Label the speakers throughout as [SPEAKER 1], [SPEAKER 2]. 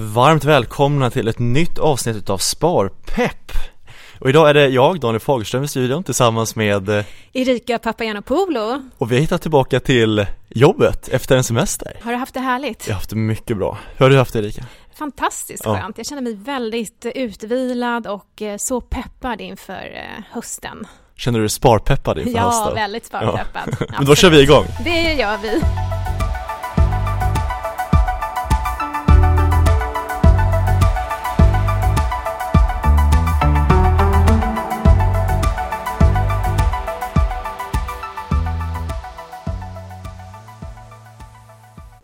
[SPEAKER 1] Varmt välkomna till ett nytt avsnitt utav Sparpepp och idag är det jag, Daniel Fagerström i studion tillsammans med eh,
[SPEAKER 2] Erika Papagiannopoulou
[SPEAKER 1] Och vi har hittat tillbaka till jobbet efter en semester
[SPEAKER 2] Har du haft det härligt?
[SPEAKER 1] Jag har haft det mycket bra. Hur har du haft det Erika?
[SPEAKER 2] Fantastiskt
[SPEAKER 1] Ja.
[SPEAKER 2] skönt. Jag känner mig väldigt utvilad och eh, så peppad inför eh, hösten.
[SPEAKER 1] Känner du dig sparpeppad inför
[SPEAKER 2] Ja,
[SPEAKER 1] hösten?
[SPEAKER 2] väldigt sparpeppad.
[SPEAKER 1] Men då kör vi igång!
[SPEAKER 2] Det gör vi.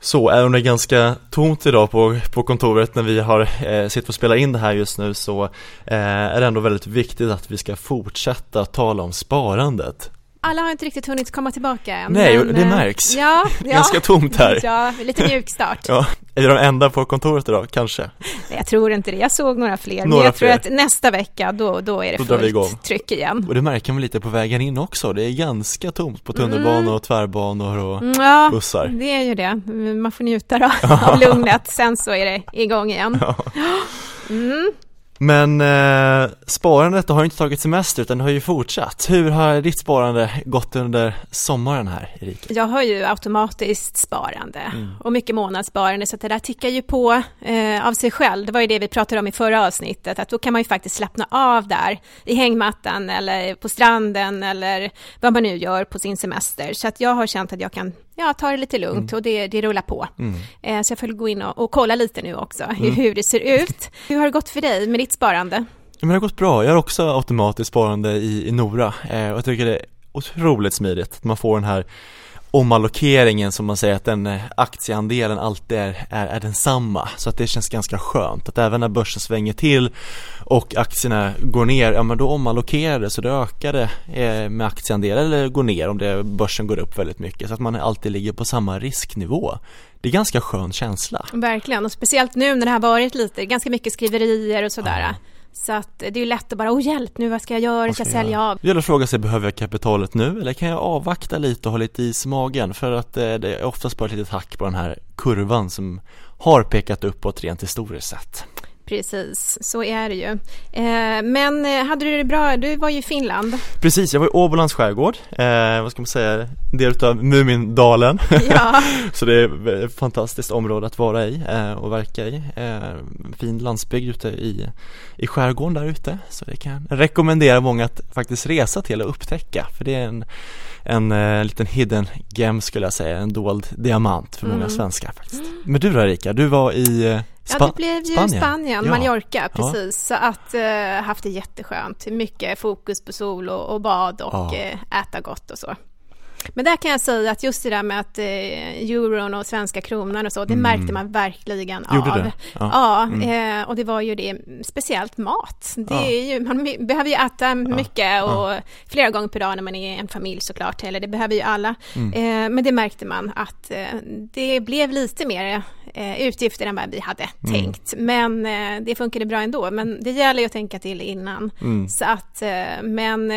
[SPEAKER 1] Så även om det är ganska tomt idag på, på kontoret när vi har eh, sitter och spelar in det här just nu så eh, är det ändå väldigt viktigt att vi ska fortsätta tala om sparandet.
[SPEAKER 2] Alla har inte riktigt hunnit komma tillbaka än.
[SPEAKER 1] Nej,
[SPEAKER 2] men,
[SPEAKER 1] det
[SPEAKER 2] eh,
[SPEAKER 1] märks.
[SPEAKER 2] Ja, ja.
[SPEAKER 1] Ganska tomt här.
[SPEAKER 2] Ja, lite mjuk start.
[SPEAKER 1] Ja, är de enda på kontoret idag? Kanske?
[SPEAKER 2] Nej, Jag tror inte det. Jag såg några fler. men
[SPEAKER 1] Några
[SPEAKER 2] jag tror
[SPEAKER 1] fler.
[SPEAKER 2] att nästa vecka, då, då är det
[SPEAKER 1] Då vi igång.
[SPEAKER 2] fullt tryck igen.
[SPEAKER 1] Och det märker man lite på vägen in också, det är ganska tomt på tunnelbanor och tvärbanor och
[SPEAKER 2] Mm, Ja,
[SPEAKER 1] bussar.
[SPEAKER 2] det är ju det. Man får njuta då, av lugnet. Sen så är det igång igen. Mm.
[SPEAKER 1] Men eh, sparandet har ju inte tagit semester utan det har ju fortsatt. Hur har ditt sparande gått under sommaren här Erika?
[SPEAKER 2] Jag har ju automatiskt sparande
[SPEAKER 1] Mm.
[SPEAKER 2] och mycket månadssparande så det där tickar ju på eh, av sig själv. Det var ju det vi pratade om i förra avsnittet, att då kan man ju faktiskt slappna av där i hängmattan eller på stranden eller vad man nu gör på sin semester. Så att jag har känt att jag kan ja, ta det lite lugnt och det, det rullar på.
[SPEAKER 1] Mm.
[SPEAKER 2] Eh, så jag får gå in och, och kolla lite nu också hur det ser ut. Hur har det gått för dig med ditt sparande?
[SPEAKER 1] Ja, men det har gått bra, jag har också automatiskt sparande i, i Nora eh, och jag tycker det är otroligt smidigt att man får den här omallokeringen som man säger att den eh, aktieandelen alltid är, är, är densamma så att det känns ganska skönt att även när börsen svänger till och aktierna går ner, ja men då omallokerar det så det ökar det eh, med aktieandel eller går ner om det, börsen går upp väldigt mycket så att man alltid ligger på samma risknivå. Det är ganska skön känsla.
[SPEAKER 2] Verkligen, och speciellt nu när det har varit lite, ganska mycket skriverier och sådär.
[SPEAKER 1] Ja.
[SPEAKER 2] Så att det är ju lätt att bara, åh hjälp nu, vad ska jag göra, ska
[SPEAKER 1] ska jag
[SPEAKER 2] sälja
[SPEAKER 1] göra?
[SPEAKER 2] av?
[SPEAKER 1] Det gäller att fråga sig, behöver jag kapitalet nu eller kan jag avvakta lite och ha lite is i magen? För att eh, det är oftast bara ett litet hack på den här kurvan som har pekat uppåt rent historiskt sett.
[SPEAKER 2] Precis, så är det ju. Eh, men eh, hade du det bra? Du var ju i Finland.
[SPEAKER 1] Precis, jag var i Åbolands skärgård, eh, vad ska man säga, en del utav Mumindalen.
[SPEAKER 2] Ja,
[SPEAKER 1] Så det är ett fantastiskt område att vara i eh, och verka i. Eh, fin landsbygd ute i, i skärgården där ute. Så det kan jag rekommendera många att faktiskt resa till och upptäcka. För det är en, en eh, liten hidden gem skulle jag säga, en dold diamant för många
[SPEAKER 2] Mm.
[SPEAKER 1] svenskar faktiskt. Men du då Erika, du var i eh,
[SPEAKER 2] ja
[SPEAKER 1] Spa-
[SPEAKER 2] det blev ju
[SPEAKER 1] Spanien.
[SPEAKER 2] Spanien,
[SPEAKER 1] Ja.
[SPEAKER 2] Mallorca, precis. Så att eh, haft det jätteskönt. Mycket fokus på sol och, och bad och
[SPEAKER 1] Ja.
[SPEAKER 2] eh, äta gott och så. Men där kan jag säga att just det där med att eh, euron och svenska kronan och så, det märkte man verkligen
[SPEAKER 1] Mm. Gjorde
[SPEAKER 2] av.
[SPEAKER 1] det? Ja.
[SPEAKER 2] Ja,
[SPEAKER 1] Mm.
[SPEAKER 2] eh, och det var ju det, speciellt mat. Det
[SPEAKER 1] Ja.
[SPEAKER 2] ju, man behöver ju äta mycket och flera gånger per dag när man är en familj såklart, eller det behöver ju alla.
[SPEAKER 1] Mm.
[SPEAKER 2] Eh, men det märkte man att eh, det blev lite mer eh, utgifter än vad vi hade
[SPEAKER 1] Mm.
[SPEAKER 2] tänkt. Men eh, det funkade bra ändå. Men det gäller ju att tänka till innan.
[SPEAKER 1] Mm.
[SPEAKER 2] Så att, eh, men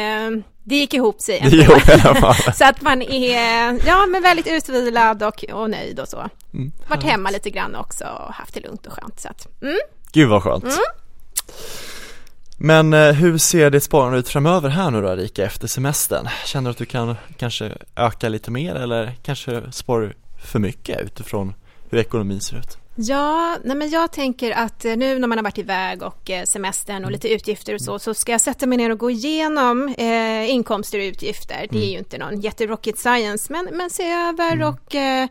[SPEAKER 2] det gick ihop sig
[SPEAKER 1] Det
[SPEAKER 2] ändå.
[SPEAKER 1] gick i alla fall.
[SPEAKER 2] Så att man är ja, men väldigt utvilad och, och nöjd och så.
[SPEAKER 1] Mm.
[SPEAKER 2] Varit hemma lite grann också och haft det lugnt och skönt. Så att, mm.
[SPEAKER 1] Gud vad skönt. Men eh, hur ser ditt sparande ut framöver här nu då Erika efter semestern? Känner du att du kan kanske öka lite mer eller kanske sparar du för mycket utifrån hur ekonomin ser ut?
[SPEAKER 2] Ja, nej men jag tänker att eh, nu när man har varit iväg och eh, semestern och lite utgifter och så, så ska jag sätta mig ner och gå igenom eh, inkomster och utgifter. Det är ju inte någon jätterocket science, men, men se över och eh,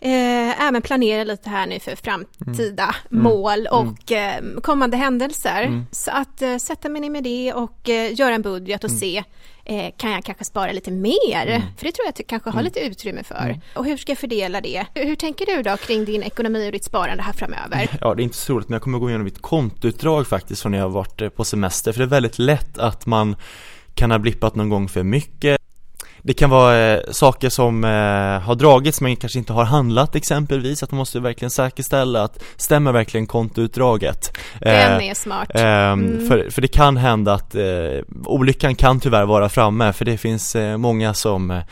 [SPEAKER 2] Eh, även planera lite här nu för framtida mål och eh, kommande händelser. Så att eh, sätta mig ner med det och eh, göra en budget och se eh, kan jag kanske spara lite mer? För det tror jag att jag kanske har lite utrymme för. Och hur ska jag fördela det? Hur, hur tänker du då kring din ekonomi och ditt sparande här framöver?
[SPEAKER 1] Ja, det är inte så roligt men jag kommer gå igenom mitt kontoutdrag faktiskt från när jag har varit på semester för det är väldigt lätt att man kan ha blippat någon gång för mycket det kan vara eh, saker som eh, har dragits men kanske inte har handlat exempelvis, att man måste verkligen säkerställa att stämmer verkligen kontoutdraget.
[SPEAKER 2] Den
[SPEAKER 1] Eh,
[SPEAKER 2] är smart.
[SPEAKER 1] Ehm, för, för det kan hända att olyckan kan tyvärr vara framme för det finns många som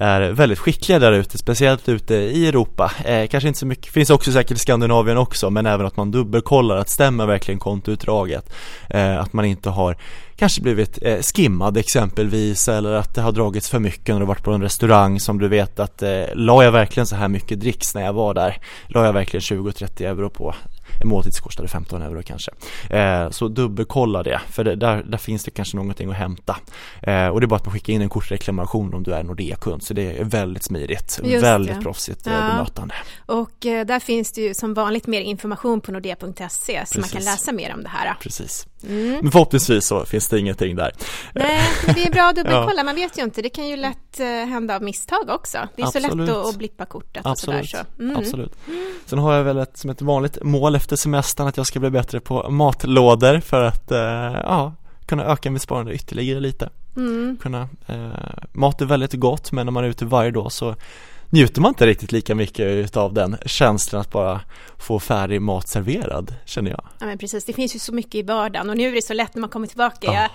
[SPEAKER 1] är väldigt skickliga där ute, speciellt ute i Europa. Eh, kanske inte så mycket, finns också säkert i Skandinavien också, men även att man dubbelkollar att stämmer verkligen kontoutdraget. Eh, att man inte har kanske blivit eh, skimmad exempelvis eller att det har dragits för mycket när du varit på en restaurang som du vet att eh, la jag verkligen så här mycket dricks när jag var där? La jag verkligen 20-30 euro på en måltid kostade 15 euro kanske. Eh, så dubbelkolla det, för det, där, där finns det kanske någonting att hämta. Eh, och det är bara att man skickar in en kortreklamation om du är Nordea-kund, så det är väldigt smidigt,
[SPEAKER 2] Just
[SPEAKER 1] väldigt
[SPEAKER 2] det.
[SPEAKER 1] proffsigt eh,
[SPEAKER 2] Ja.
[SPEAKER 1] bemötande.
[SPEAKER 2] Och eh, där finns det ju som vanligt mer information på nordea.se så man kan
[SPEAKER 1] Precis.
[SPEAKER 2] läsa mer om det här.
[SPEAKER 1] Precis.
[SPEAKER 2] Mm.
[SPEAKER 1] Men förhoppningsvis så finns det ingenting där.
[SPEAKER 2] Nej, men det är bra att dubbelkolla, man vet ju inte, det kan ju lätt eh, hända av misstag också. Det är så
[SPEAKER 1] Absolut.
[SPEAKER 2] lätt att, att blippa kortet och
[SPEAKER 1] Absolut,
[SPEAKER 2] sådär. Så. Mm.
[SPEAKER 1] absolut. Sen har jag väl ett, som ett vanligt mål efter semestern att jag ska bli bättre på matlådor för att, eh, ja, kunna öka mitt sparande ytterligare lite.
[SPEAKER 2] Mm.
[SPEAKER 1] Kunna, eh, mat är väldigt gott men när man är ute varje dag så njuter man inte riktigt lika mycket utav den känslan att bara få färdig mat serverad, känner jag.
[SPEAKER 2] Ja men precis, det finns ju så mycket i vardagen och nu är det så lätt när man kommer tillbaka.
[SPEAKER 1] Ja.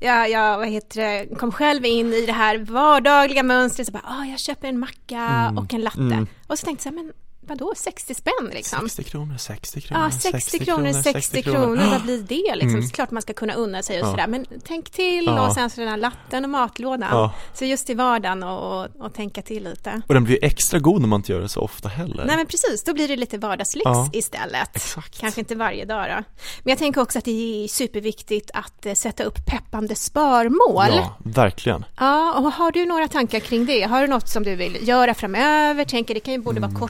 [SPEAKER 2] Jag, jag, jag vad heter det, kom själv in i det här vardagliga mönstret, så bara, ah, jag köper en macka
[SPEAKER 1] Mm.
[SPEAKER 2] och en latte.
[SPEAKER 1] Mm.
[SPEAKER 2] Och så tänkte jag, men vadå, 60 spänn liksom?
[SPEAKER 1] 60 kronor, 60 kronor,
[SPEAKER 2] Ja, 60 kronor, 60 kronor, vad blir det liksom?
[SPEAKER 1] Mm.
[SPEAKER 2] Klart man ska kunna unna sig och
[SPEAKER 1] Ja.
[SPEAKER 2] sådär, men tänk till
[SPEAKER 1] Ja.
[SPEAKER 2] och sen så den här latten och matlådan.
[SPEAKER 1] Ja.
[SPEAKER 2] Så just i vardagen och, och, och tänka till lite.
[SPEAKER 1] Och den blir extra god när man inte gör det så ofta heller.
[SPEAKER 2] Nej men precis, då blir det lite vardagslyx
[SPEAKER 1] Ja.
[SPEAKER 2] istället.
[SPEAKER 1] Exakt.
[SPEAKER 2] Kanske inte varje dag då. Men jag tänker också att det är superviktigt att eh, sätta upp peppande sparmål.
[SPEAKER 1] Ja, verkligen.
[SPEAKER 2] Ja, och har du några tankar kring det? Har du något som du vill göra framöver? Tänker det kan ju både
[SPEAKER 1] Mm.
[SPEAKER 2] vara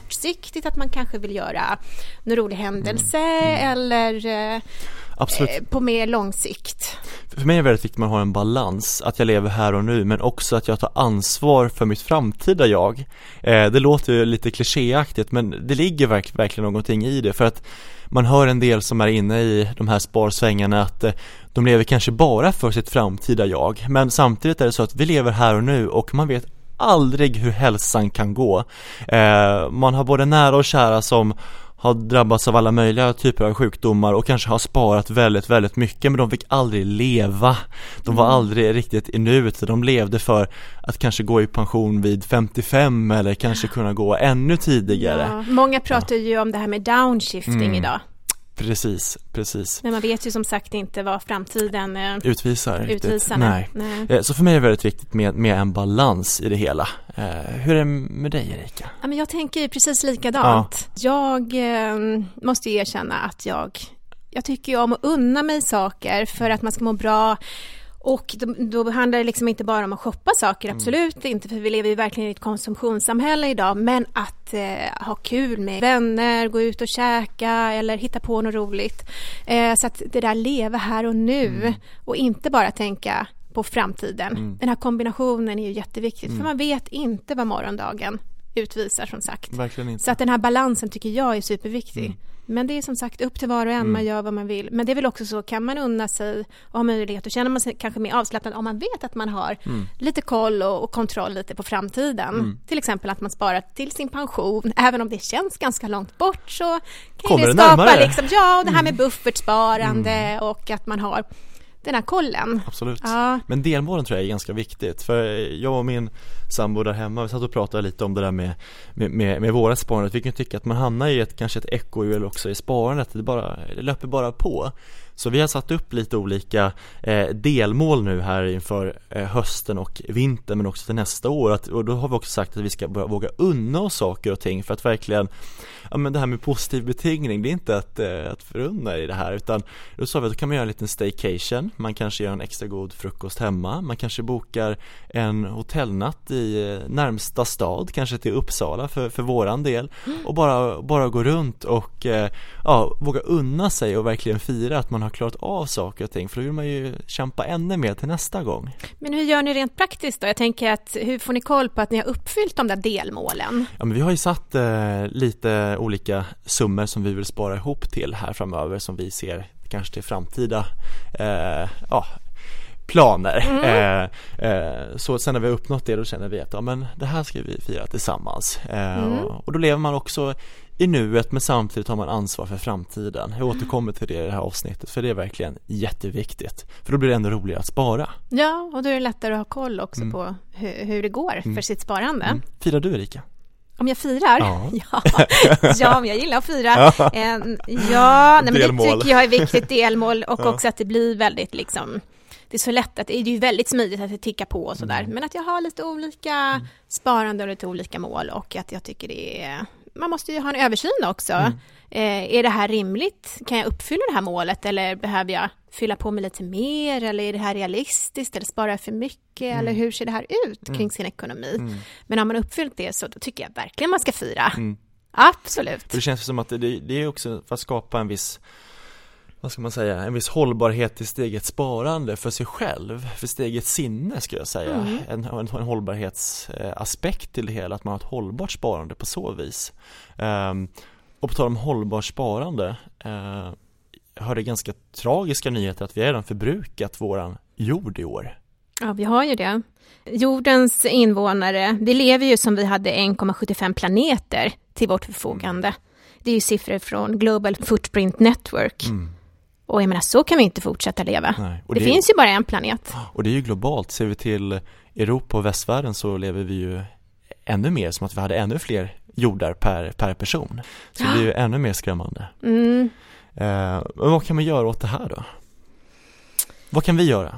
[SPEAKER 2] kortsiktigt, att man kanske vill göra en rolig händelse
[SPEAKER 1] Mm.
[SPEAKER 2] eller eh, eh, på mer lång sikt.
[SPEAKER 1] För mig är det väldigt viktigt att man har en balans, att jag lever här och nu men också att jag tar ansvar för mitt framtida jag. Eh, det låter ju lite klichéaktigt men det ligger verk, verkligen någonting i det för att man hör en del som är inne i de här sparsvängarna att eh, de lever kanske bara för sitt framtida jag men samtidigt är det så att vi lever här och nu och man vet aldrig hur hälsan kan gå. Eh, man har både nära och kära som har drabbats av alla möjliga typer av sjukdomar och kanske har sparat väldigt, väldigt mycket men de fick aldrig leva. De var aldrig riktigt i nuet, de levde för att kanske gå i pension vid 55 eller kanske kunna gå ännu tidigare.
[SPEAKER 2] Ja, många pratar ju om det här med downshifting
[SPEAKER 1] Mm.
[SPEAKER 2] idag.
[SPEAKER 1] Precis, precis.
[SPEAKER 2] Men man vet ju som sagt inte vad framtiden eh,
[SPEAKER 1] Utvisar
[SPEAKER 2] utvisar.
[SPEAKER 1] Nej.
[SPEAKER 2] Nej.
[SPEAKER 1] Eh, Så för mig är det väldigt viktigt med, med en balans i det hela. Eh, hur är det med dig Erika?
[SPEAKER 2] Ja, men jag tänker ju precis likadant. Jag eh, måste erkänna att jag, jag tycker om att unna mig saker för att man ska må bra. Och då, då handlar det liksom inte bara om att shoppa saker, absolut inte, för vi lever ju verkligen i ett konsumtionssamhälle idag, men att eh, ha kul med vänner, gå ut och käka eller hitta på något roligt. Eh, så att det där leva här och nu och inte bara tänka på framtiden. Den här kombinationen är ju jätteviktigt, för man vet inte vad morgondagen utvisar som sagt. Så att den här balansen tycker jag är superviktig. Men det är som sagt upp till var och en, man gör vad man vill. Men det är väl också så, kan man unna sig och ha möjlighet och känner man sig kanske mer avslappnad om man vet att man har lite koll och, och kontroll lite på framtiden. Till exempel att man sparar till sin pension, även om det känns ganska långt bort så kan
[SPEAKER 1] Kommer
[SPEAKER 2] det
[SPEAKER 1] det
[SPEAKER 2] skapa
[SPEAKER 1] närmare?
[SPEAKER 2] liksom, ja, det här med buffertsparande och att man har den här kollen.
[SPEAKER 1] Absolut.
[SPEAKER 2] Ja.
[SPEAKER 1] Men delmålen tror jag är ganska viktigt för jag och min sambo där hemma, vi satt och pratade lite om det där med, med, med, med våra sparande. Vi kan tycka att man hamnar i ett, kanske ett ekorrhjul också i sparandet, det, bara, det löper bara på. Så vi har satt upp lite olika eh, delmål nu här inför eh, hösten och vintern men också till nästa år. Att, och då har vi också sagt att vi ska börja våga unna oss saker och ting för att verkligen Ja men det här med positiv betingning, det är inte att, eh, att förunna i det här utan då sa vi att då kan man göra en liten staycation, man kanske gör en extra god frukost hemma, man kanske bokar en hotellnatt i närmsta stad, kanske till Uppsala för, för våran del. Och bara, bara gå runt och ja, våga unna sig och verkligen fira att man har klarat av saker och ting för då vill man ju kämpa ännu mer till nästa gång.
[SPEAKER 2] Men hur gör ni rent praktiskt då? Jag tänker att hur får ni koll på att ni har uppfyllt de där delmålen?
[SPEAKER 1] Ja men vi har ju satt eh, lite olika summor som vi vill spara ihop till här framöver som vi ser kanske till framtida eh, ja, planer. Eh, eh, så sen när vi har uppnått det då känner vi att ja, men det här ska vi fira tillsammans. Eh, och, och då lever man också i nuet men samtidigt har man ansvar för framtiden. Jag återkommer till det i det här avsnittet för det är verkligen jätteviktigt. För då blir det ännu roligare att spara.
[SPEAKER 2] Ja, och då är det lättare att ha koll också mm. på hur, hur, det går för mm. sitt sparande. Mm.
[SPEAKER 1] Firar du Erika?
[SPEAKER 2] Om jag firar? Ja, ja, ja men jag gillar att fira. Ja, ja nej, men det tycker jag är viktigt delmål och ja. också att det blir väldigt liksom det är så lätt att det är ju väldigt smidigt att det tickar på och sådär, mm. men att jag har lite olika mm. sparande och lite olika mål och att jag tycker det är man måste ju ha en översyn också. Mm. Eh, är det här rimligt? Kan jag uppfylla det här målet eller behöver jag fylla på med lite mer eller är det här realistiskt eller sparar jag för mycket mm. eller hur ser det här ut kring mm. sin ekonomi? Mm. Men har man uppfyllt det så tycker jag verkligen man ska fira. Mm. Absolut.
[SPEAKER 1] Det känns som att det, det är också för att skapa en viss vad ska man säga, en viss hållbarhet i steget sparande för sig själv, för steget sinne skulle jag säga. Mm. En, en, en hållbarhetsaspekt till det hela, att man har ett hållbart sparande på så vis. Um, och på tal om hållbart sparande, uh, jag hörde ganska tragiska nyheter att vi redan förbrukat våran jord i år.
[SPEAKER 2] Ja, vi har ju det. Jordens invånare, vi lever ju som vi hade 1,75 planeter till vårt förfogande. Det är ju siffror från Global Footprint Network. Mm. Och jag menar, så kan vi inte fortsätta leva. Nej, det, det, finns ju bara en planet.
[SPEAKER 1] Och det är ju globalt. Ser vi till Europa och västvärlden så lever vi ju ännu mer som att vi hade ännu fler jordar per, per person. Så det är ju ännu mer skrämmande. Mm. Eh, men vad kan man göra åt det här då? Vad kan vi göra?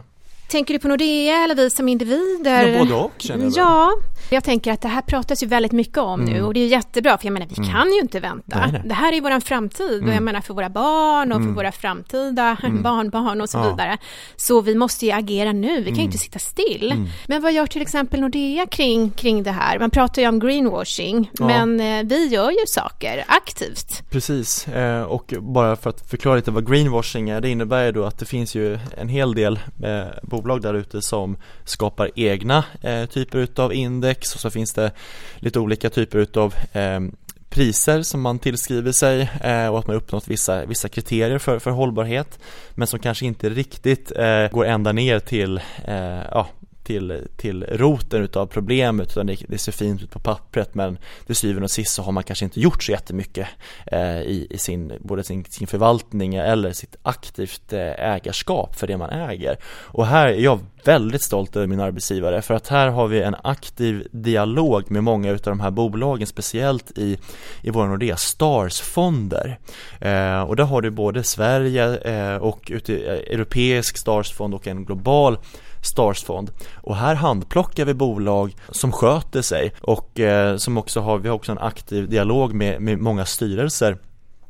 [SPEAKER 2] Tänker du på Nordea eller vi som individer?
[SPEAKER 1] Ja, både och känner jag.
[SPEAKER 2] Ja, jag tänker att det här pratas ju väldigt mycket om mm. nu och det är jättebra för jag menar vi mm. kan ju inte vänta. Nej, nej. Det här är ju våran framtid mm. och jag mm. menar för våra barn och för mm. våra framtida mm. barnbarn och så ja. vidare. Så vi måste ju agera nu, vi kan ju inte sitta still. Men vad gör till exempel Nordea kring, kring det här? Man pratar ju om greenwashing ja. men eh, vi gör ju saker aktivt.
[SPEAKER 1] Precis eh, och bara för att förklara lite vad greenwashing är, det innebär ju då att det finns ju en hel del eh, bolag där ute som skapar egna eh, typer utav index och så finns det lite olika typer utav eh, priser som man tillskriver sig eh, och att man uppnått vissa, vissa kriterier för, för hållbarhet men som kanske inte riktigt eh, går ända ner till eh, ja, till, till roten utav problemet utan det, det ser fint ut på pappret men till syvende och sist så har man kanske inte gjort så jättemycket eh, i, i sin, både sin, sin förvaltning eller sitt aktivt eh, ägarskap för det man äger. Och här är jag väldigt stolt över min arbetsgivare för att här har vi en aktiv dialog med många utav de här bolagen speciellt i, i våra Nordea Stars-fonder. Eh, och där har du både Sverige eh, och ute, eh, europeisk Stars-fond och en global Starsfond och här handplockar vi bolag som sköter sig och eh, som också har, vi har också en aktiv dialog med, med många styrelser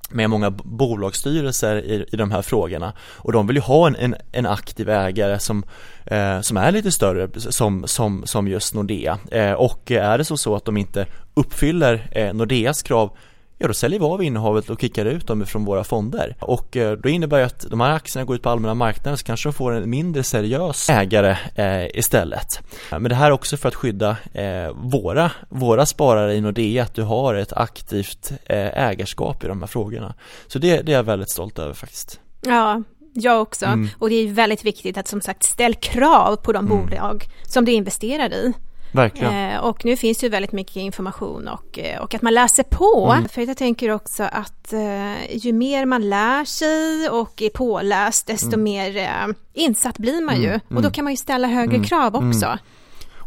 [SPEAKER 1] med många bolagsstyrelser i, i de här frågorna. Och de vill ju ha en, en, en aktiv ägare som, eh, som är lite större som, som, som just Nordea. Eh, och är det så, så att de inte uppfyller eh, Nordeas krav ja då säljer vi av innehavet och kickar ut dem från våra fonder. Och eh, då innebär det att de här aktierna går ut på allmänna marknaden så kanske de får en mindre seriös ägare eh, istället. Men det här är också för att skydda eh, våra, våra sparare i Nordea, att du har ett aktivt eh, ägarskap i de här frågorna. Så det, det är jag väldigt stolt över faktiskt.
[SPEAKER 2] Ja, jag också. Mm. Och det är väldigt viktigt att som sagt ställ krav på de mm. bolag som du investerar i.
[SPEAKER 1] Verkligen.
[SPEAKER 2] Eh, och nu finns ju väldigt mycket information och, eh, och att man läser på. Mm. För jag tänker också att eh, ju mer man lär sig och är påläst desto mm. mer insatt blir man ju. Mm. Och då mm. kan man ju ställa högre mm. krav också.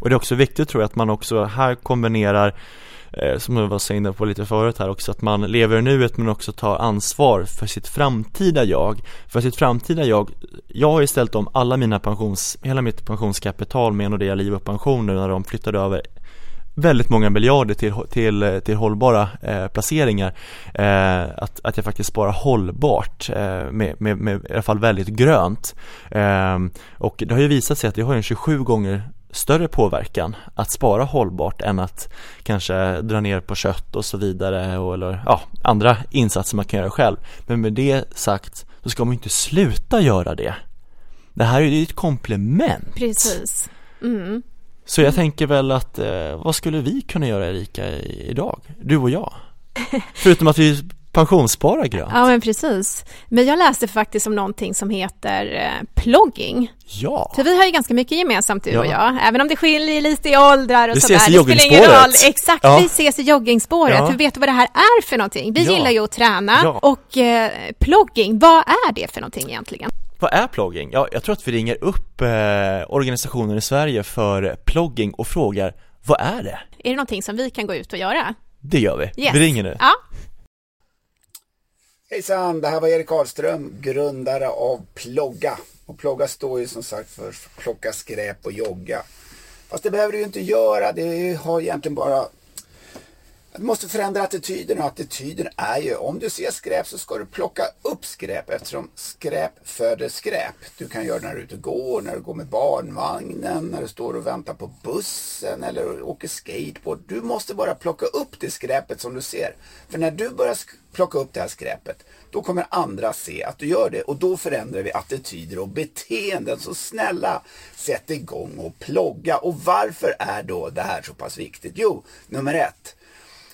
[SPEAKER 1] Och det är också viktigt tror jag att man också här kombinerar Eh, som jag var inne på lite förut här också, att man lever i nuet men också tar ansvar för sitt framtida jag. För sitt framtida jag, jag har ju ställt om alla mina pensions, hela mitt pensionskapital med Nordea Liv och Pension nu när de flyttade över väldigt många miljarder till, till, till hållbara eh, placeringar eh, att, att jag faktiskt sparar hållbart eh, med, med, med, i alla fall väldigt grönt eh, och det har ju visat sig att jag har en 27 gånger större påverkan att spara hållbart än att kanske dra ner på kött och så vidare och, eller ja, andra insatser man kan göra själv. Men med det sagt så ska man inte sluta göra det. Det här är ju ett komplement.
[SPEAKER 2] Precis. Mm.
[SPEAKER 1] Så jag tänker väl att, eh, vad skulle vi kunna göra Erika idag? Du och jag? Förutom att vi pensionsspara grönt.
[SPEAKER 2] Ja, men precis. Men jag läste faktiskt om någonting som heter eh, plogging.
[SPEAKER 1] Ja.
[SPEAKER 2] För vi har ju ganska mycket gemensamt du ja. och jag, även om det skiljer lite i åldrar och
[SPEAKER 1] vi
[SPEAKER 2] sådär.
[SPEAKER 1] Vi ses i joggingspåret.
[SPEAKER 2] Exakt, ja. vi ses i joggingspåret. Ja. För vet du vad det här är för någonting? Vi
[SPEAKER 1] ja.
[SPEAKER 2] gillar ju att träna och eh, plogging, vad är det för någonting egentligen?
[SPEAKER 1] Vad är plogging? Ja, jag tror att vi ringer upp eh, organisationer i Sverige för plogging och frågar vad är det?
[SPEAKER 2] Är det någonting som vi kan gå ut och göra?
[SPEAKER 1] Det gör vi.
[SPEAKER 2] Yes.
[SPEAKER 1] Vi ringer nu.
[SPEAKER 2] Ja.
[SPEAKER 3] Hejsan, det här var Erik Karlström, grundare av Plogga. Och Plogga står ju som sagt för plocka skräp och jogga. Fast det behöver du ju inte göra, det har egentligen bara du måste förändra attityden och attityden är ju om du ser skräp så ska du plocka upp skräp eftersom skräp föder skräp. Du kan göra det när du är ute och går, när du går med barnvagnen, när du står och väntar på bussen eller åker skateboard. Du måste bara plocka upp det skräpet som du ser. För när du börjar plocka upp det här skräpet då kommer andra se att du gör det och då förändrar vi attityder och beteenden. Så snälla, sätt igång och plogga. Och varför är då det här så pass viktigt? Jo, nummer ett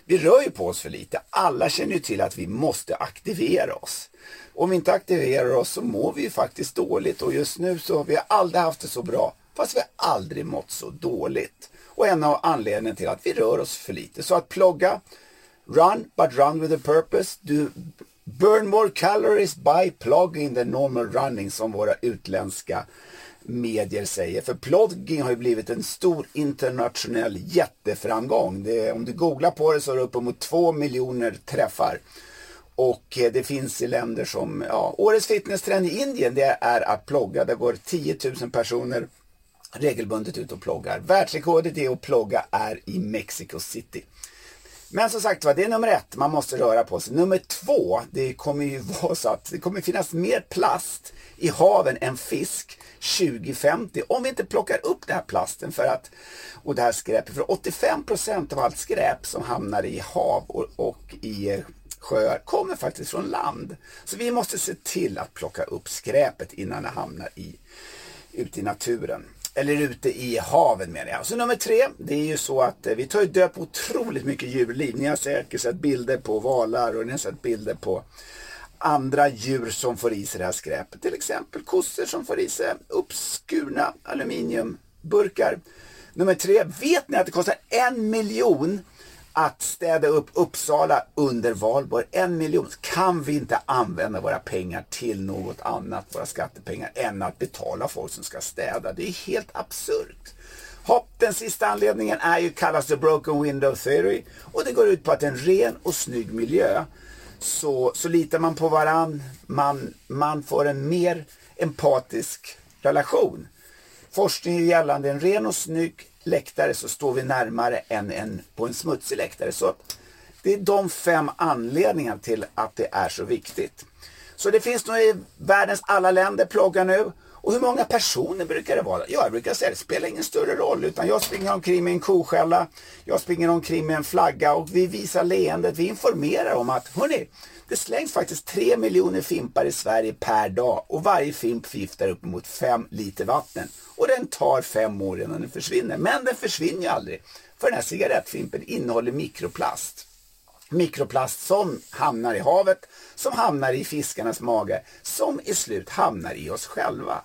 [SPEAKER 3] vi rör ju på oss för lite. Alla känner ju till att vi måste aktivera oss. Om vi inte aktiverar oss så mår vi ju faktiskt dåligt och just nu så har vi aldrig haft det så bra fast vi har aldrig mått så dåligt. Och en av anledningarna till att vi rör oss för lite. Så att plogga, run but run with a purpose. Du burn more calories by plugging than normal running som våra utländska medier säger. För plogging har ju blivit en stor internationell jätteframgång. Det, om du googlar på det så är det uppemot två miljoner träffar. Och eh, det finns i länder som, ja, årets fitnesstrend i Indien det är att plogga. Det går 10 000 personer regelbundet ut och ploggar. Världsrekordet i att plogga är i Mexico City. Men som sagt var, det är nummer ett, man måste röra på sig. Nummer två, det kommer ju vara så att det kommer finnas mer plast i haven än fisk 2050 om vi inte plockar upp den här plasten för att, och det här skräpet. För 85% av allt skräp som hamnar i hav och, och i eh, sjöar kommer faktiskt från land. Så vi måste se till att plocka upp skräpet innan det hamnar i, ute i naturen. Eller ute i haven menar jag. Så nummer tre, det är ju så att eh, vi tar ju död på otroligt mycket djurliv. Ni har säkert sett bilder på valar och ni har sett bilder på andra djur som får i sig det här skräpet. Till exempel kossor som får i sig uppskurna aluminiumburkar. Nummer tre, vet ni att det kostar en miljon att städa upp Uppsala under valborg? En miljon. Kan vi inte använda våra pengar till något annat, våra skattepengar, än att betala folk som ska städa? Det är helt absurt. Hopp, den sista anledningen är ju kallas the broken window theory och det går ut på att en ren och snygg miljö så, så litar man på varann. Man, man får en mer empatisk relation. Forskning gällande en ren och snygg läktare så står vi närmare än en på en smutsig läktare. Så det är de fem anledningarna till att det är så viktigt. Så det finns nog i världens alla länder ploggar nu och hur många personer brukar det vara? Ja, jag brukar säga det spelar ingen större roll utan jag springer omkring med en koskälla, jag springer omkring med en flagga och vi visar leendet, vi informerar om att hörni, det slängs faktiskt 3 miljoner fimpar i Sverige per dag och varje fimp förgiftar uppemot 5 liter vatten. Och den tar fem år innan den försvinner. Men den försvinner ju aldrig. För den här cigarettfimpen innehåller mikroplast mikroplast som hamnar i havet, som hamnar i fiskarnas mage, som i slut hamnar i oss själva.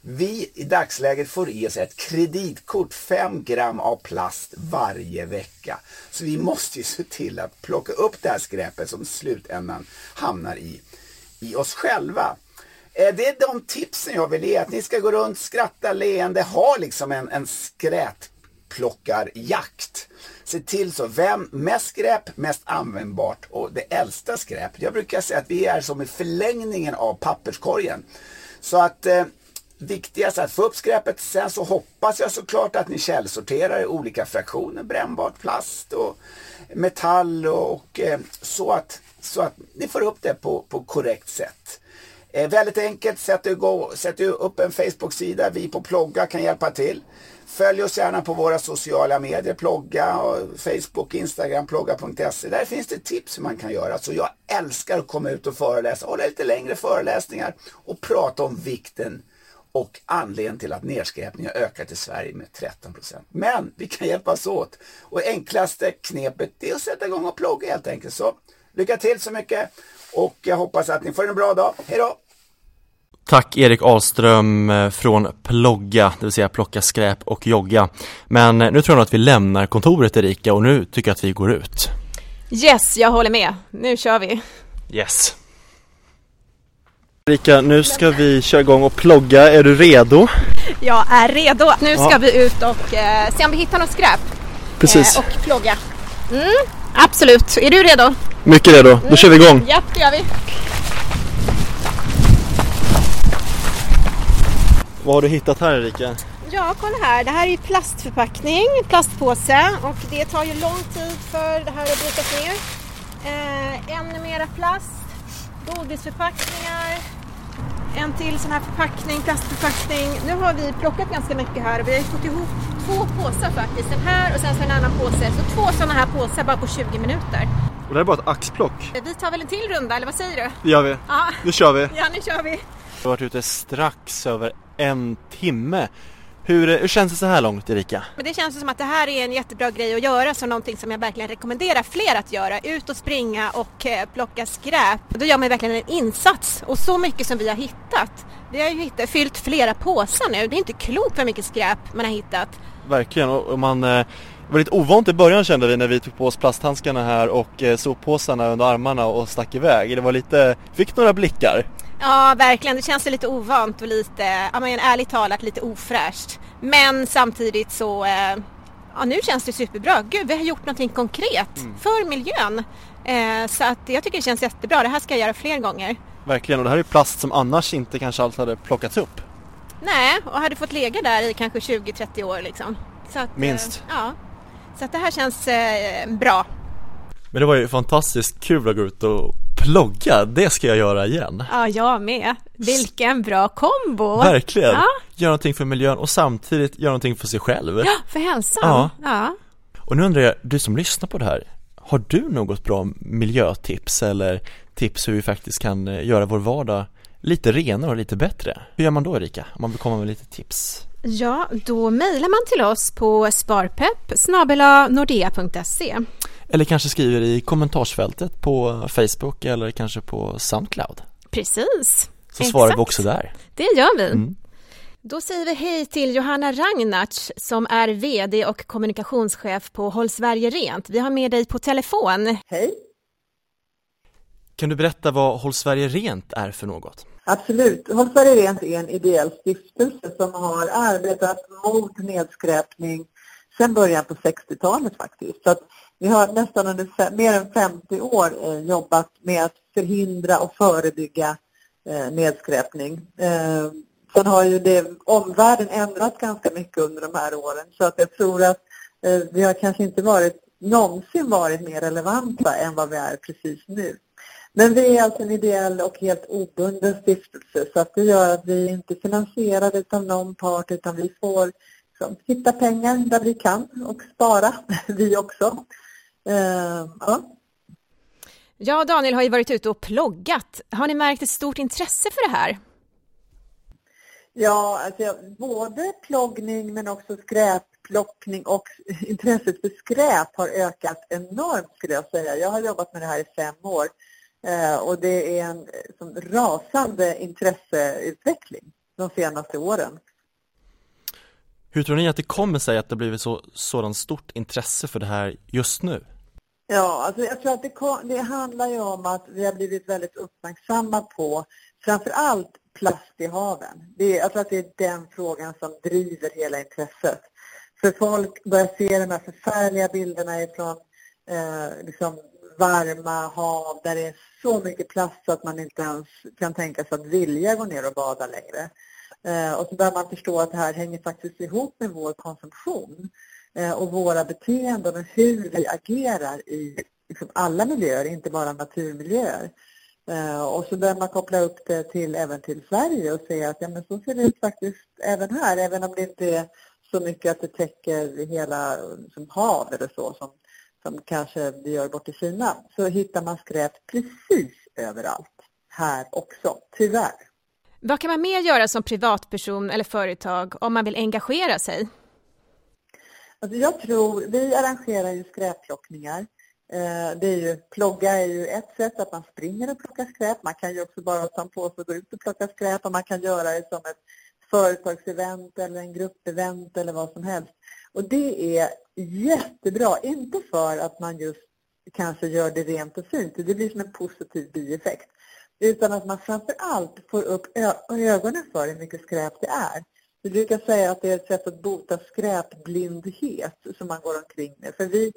[SPEAKER 3] Vi i dagsläget får i oss ett kreditkort, 5 gram av plast varje vecka. Så vi måste ju se till att plocka upp det här skräpet som i slutändan hamnar i, i oss själva. Eh, det är de tipsen jag vill ge, att ni ska gå runt, skratta, leende, ha liksom en, en skräpplockarjakt. Se till så, vem, mest skräp, mest användbart och det äldsta skräp. Jag brukar säga att vi är som i förlängningen av papperskorgen. Så att eh, viktigast är att få upp skräpet. Sen så hoppas jag såklart att ni källsorterar i olika fraktioner, brännbart, plast och metall och, och eh, så, att, så att ni får upp det på, på korrekt sätt. Eh, väldigt enkelt, sätt, igång, sätt upp en Facebook-sida, vi på Plogga kan hjälpa till. Följ oss gärna på våra sociala medier, Plogga, Facebook, Instagram, plogga.se. Där finns det tips hur man kan göra. Så jag älskar att komma ut och föreläsa, hålla lite längre föreläsningar och prata om vikten och anledningen till att nedskräpningen har ökat i Sverige med 13% Men vi kan hjälpas åt. Och enklaste knepet är att sätta igång och plogga helt enkelt. Så Lycka till så mycket och jag hoppas att ni får en bra dag. Hej då!
[SPEAKER 1] Tack Erik Ahlström eh, från Plogga, det vill säga plocka skräp och jogga. Men eh, nu tror jag nog att vi lämnar kontoret Erika och nu tycker jag att vi går ut.
[SPEAKER 2] Yes, jag håller med. Nu kör vi.
[SPEAKER 1] Yes. Erika, nu ska vi köra igång och plogga. Är du redo?
[SPEAKER 2] Jag är redo. Nu ska
[SPEAKER 1] Ja.
[SPEAKER 2] vi ut och eh, se om vi hittar något skräp.
[SPEAKER 1] Precis.
[SPEAKER 2] Eh, och plogga. Mm, absolut. Är du redo?
[SPEAKER 1] Mycket redo. Då kör vi igång.
[SPEAKER 2] Ja, det gör vi.
[SPEAKER 1] Vad har du hittat här Erika?
[SPEAKER 2] Ja, kolla här. Det här är ju plastförpackning, plastpåse och det tar ju lång tid för det här att brytas ner. Eh, ännu mera plast, godisförpackningar, en till sån här förpackning, plastförpackning. Nu har vi plockat ganska mycket här och vi har fått ihop två påsar faktiskt. Den här och sen så en annan påse. Så två sådana här påsar bara på 20 minuter.
[SPEAKER 1] Och det här är bara ett axplock.
[SPEAKER 2] Vi tar väl en till runda, eller vad säger du?
[SPEAKER 1] Det gör vi.
[SPEAKER 2] Ja,
[SPEAKER 1] Nu kör vi.
[SPEAKER 2] ja nu kör vi.
[SPEAKER 1] Vi har varit ute strax över en timme. Hur, hur känns det så här långt Erika?
[SPEAKER 2] Men det känns som att det här är en jättebra grej att göra, så någonting som jag verkligen rekommenderar fler att göra. Ut och springa och eh, plocka skräp. Då gör man verkligen en insats och så mycket som vi har hittat. Vi har ju hittat, fyllt flera påsar nu. Det är inte klokt vad mycket skräp man har hittat.
[SPEAKER 1] Verkligen och, och man eh, det var lite ovant i början kände vi när vi tog på oss plasthandskarna här och eh, soppåsarna under armarna och stack iväg. Det var lite, fick några blickar.
[SPEAKER 2] Ja, verkligen. Det känns lite ovant och lite, ja men ärligt talat lite ofräscht. Men samtidigt så, eh, ja nu känns det superbra. Gud, vi har gjort någonting konkret för miljön. Eh, så att jag tycker det känns jättebra. Det här ska jag göra fler gånger.
[SPEAKER 1] Verkligen och det här är plast som annars inte kanske alls hade plockats upp.
[SPEAKER 2] Nej, och hade fått lägga där i kanske 20-30 år liksom. Så att,
[SPEAKER 1] Minst.
[SPEAKER 2] Eh, ja. Så att det här känns eh, bra.
[SPEAKER 1] Men det var ju fantastiskt kul att gå ut och plogga, det ska jag göra igen.
[SPEAKER 2] Ja, jag med. Vilken bra kombo!
[SPEAKER 1] Verkligen!
[SPEAKER 2] Ja.
[SPEAKER 1] Göra någonting för miljön och samtidigt göra någonting för sig själv.
[SPEAKER 2] Ja, för hälsan.
[SPEAKER 1] Ja.
[SPEAKER 2] ja.
[SPEAKER 1] Och nu undrar jag, du som lyssnar på det här, har du något bra miljötips eller tips hur vi faktiskt kan eh, göra vår vardag lite renare och lite bättre? Hur gör man då Erika? Om man vill komma med lite tips?
[SPEAKER 2] Ja, då mejlar man till oss på sparpepp nordea.se.
[SPEAKER 1] Eller kanske skriver i kommentarsfältet på Facebook eller kanske på Soundcloud
[SPEAKER 2] Precis,
[SPEAKER 1] Så svarar vi också där
[SPEAKER 2] det gör vi.
[SPEAKER 1] Mm.
[SPEAKER 2] Då säger vi hej till Johanna Ragnarts som är VD och kommunikationschef på Håll Sverige Rent. Vi har med dig på telefon.
[SPEAKER 4] Hej!
[SPEAKER 1] Kan du berätta vad Håll Sverige Rent är för något?
[SPEAKER 4] Absolut. Håll Sverige Rent är en ideell stiftelse som har arbetat mot nedskräpning sedan början på 60-talet faktiskt. Så att vi har nästan under fem, mer än 50 år eh, jobbat med att förhindra och förebygga eh, nedskräpning. Eh, sen har ju det, omvärlden ändrats ganska mycket under de här åren så att jag tror att eh, vi har kanske inte varit, någonsin varit mer relevanta än vad vi är precis nu. Men vi är alltså en ideell och helt obunden stiftelse så att det gör att vi inte är finansierade av någon part utan vi får liksom, hitta pengar där vi kan och spara, vi också. Eh, ja.
[SPEAKER 2] Ja, Daniel har ju varit ute och ploggat. Har ni märkt ett stort intresse för det här?
[SPEAKER 4] Ja, alltså både ploggning men också skräpplockning och intresset för skräp har ökat enormt skulle jag säga. Jag har jobbat med det här i fem år eh, och det är en eh, som rasande intresseutveckling de senaste åren.
[SPEAKER 1] Hur tror ni att det kommer sig att det blivit så sådant stort intresse för det här just nu?
[SPEAKER 4] Ja, alltså jag tror att det, det handlar ju om att vi har blivit väldigt uppmärksamma på framför allt plast i haven. Det är, jag tror att det är den frågan som driver hela intresset. För folk börjar se de här förfärliga bilderna ifrån eh, liksom varma hav där det är så mycket plast så att man inte ens kan tänka sig att vilja gå ner och bada längre. Eh, och så börjar man förstå att det här hänger faktiskt ihop med vår konsumtion Eh, och våra beteenden och hur vi agerar i liksom alla miljöer, inte bara naturmiljöer. Eh, och så börjar man koppla upp det till, även till Sverige och säga att ja, men så ser det ut faktiskt även här, även om det inte är så mycket att det täcker hela som hav eller så som, som kanske det gör bort i Kina, så hittar man skräp precis överallt här också, tyvärr.
[SPEAKER 2] Vad kan man mer göra som privatperson eller företag om man vill engagera sig?
[SPEAKER 4] Alltså jag tror, vi arrangerar ju skräpplockningar eh, det är ju, plogga är ju ett sätt att man springer och plockar skräp. Man kan ju också bara ta en påse och gå ut och plocka skräp och man kan göra det som ett företagsevent eller en gruppevent eller vad som helst. Och det är jättebra, inte för att man just kanske gör det rent och fint, det blir som en positiv bieffekt, utan att man framför allt får upp ögonen för hur mycket skräp det är. Vi brukar säga att det är ett sätt att bota skräpblindhet som man går omkring med. För vi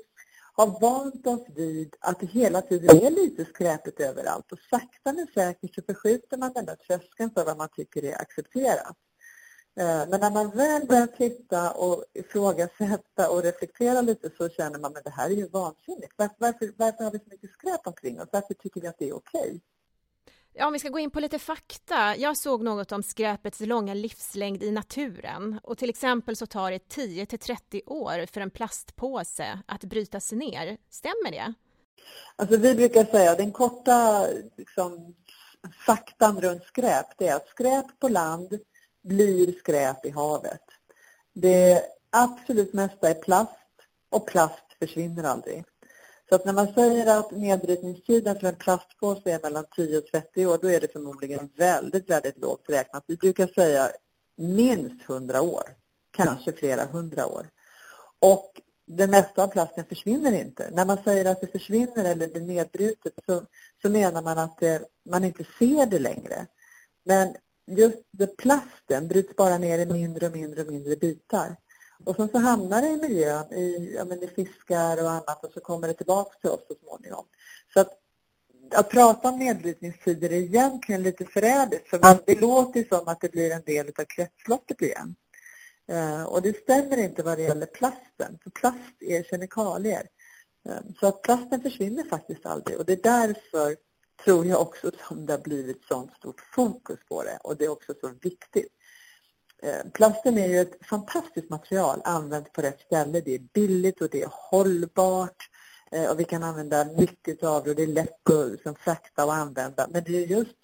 [SPEAKER 4] har vant oss vid att det hela tiden är lite skräpigt överallt och sakta men säkert så förskjuter man den där tröskeln för vad man tycker är accepterat. Eh, men när man väl börjar titta och ifrågasätta och reflektera lite så känner man att det här är ju vansinnigt. Varför, varför, varför har vi så mycket skräp omkring oss? Varför tycker vi att det är okej?
[SPEAKER 2] Ja, om vi ska gå in på lite fakta. Jag såg något om skräpets långa livslängd i naturen. Och till exempel så tar det 10 till 30 år för en plastpåse att brytas ner. Stämmer det?
[SPEAKER 4] Alltså vi brukar säga den korta liksom, faktan runt skräp det är att skräp på land blir skräp i havet. Det absolut mesta är plast och plast försvinner aldrig. Så att när man säger att nedbrytningstiden för en plastpåse är mellan 10 och 30 år, då är det förmodligen väldigt, väldigt lågt räknat. Vi brukar säga minst 100 år, kanske flera hundra år. Och det mesta av plasten försvinner inte. När man säger att det försvinner eller blir nedbrutet så, så menar man att det, man inte ser det längre. Men just det, plasten bryts bara ner i mindre och mindre och mindre bitar. Och sen så hamnar det i miljön, i, ja, men i fiskar och annat och så kommer det tillbaka till oss så småningom. Så att, att prata om nedbrytningstider är egentligen lite förrädiskt för man, det låter som att det blir en del av kretsloppet igen. Eh, och det stämmer inte vad det gäller plasten, för plast är kemikalier. Eh, så att plasten försvinner faktiskt aldrig och det är därför tror jag också som det har blivit sånt stort fokus på det och det är också så viktigt. Eh, plasten är ju ett fantastiskt material använt på rätt ställe. Det är billigt och det är hållbart eh, och vi kan använda mycket av det och det är lätt att liksom, frakta och använda. Men det är just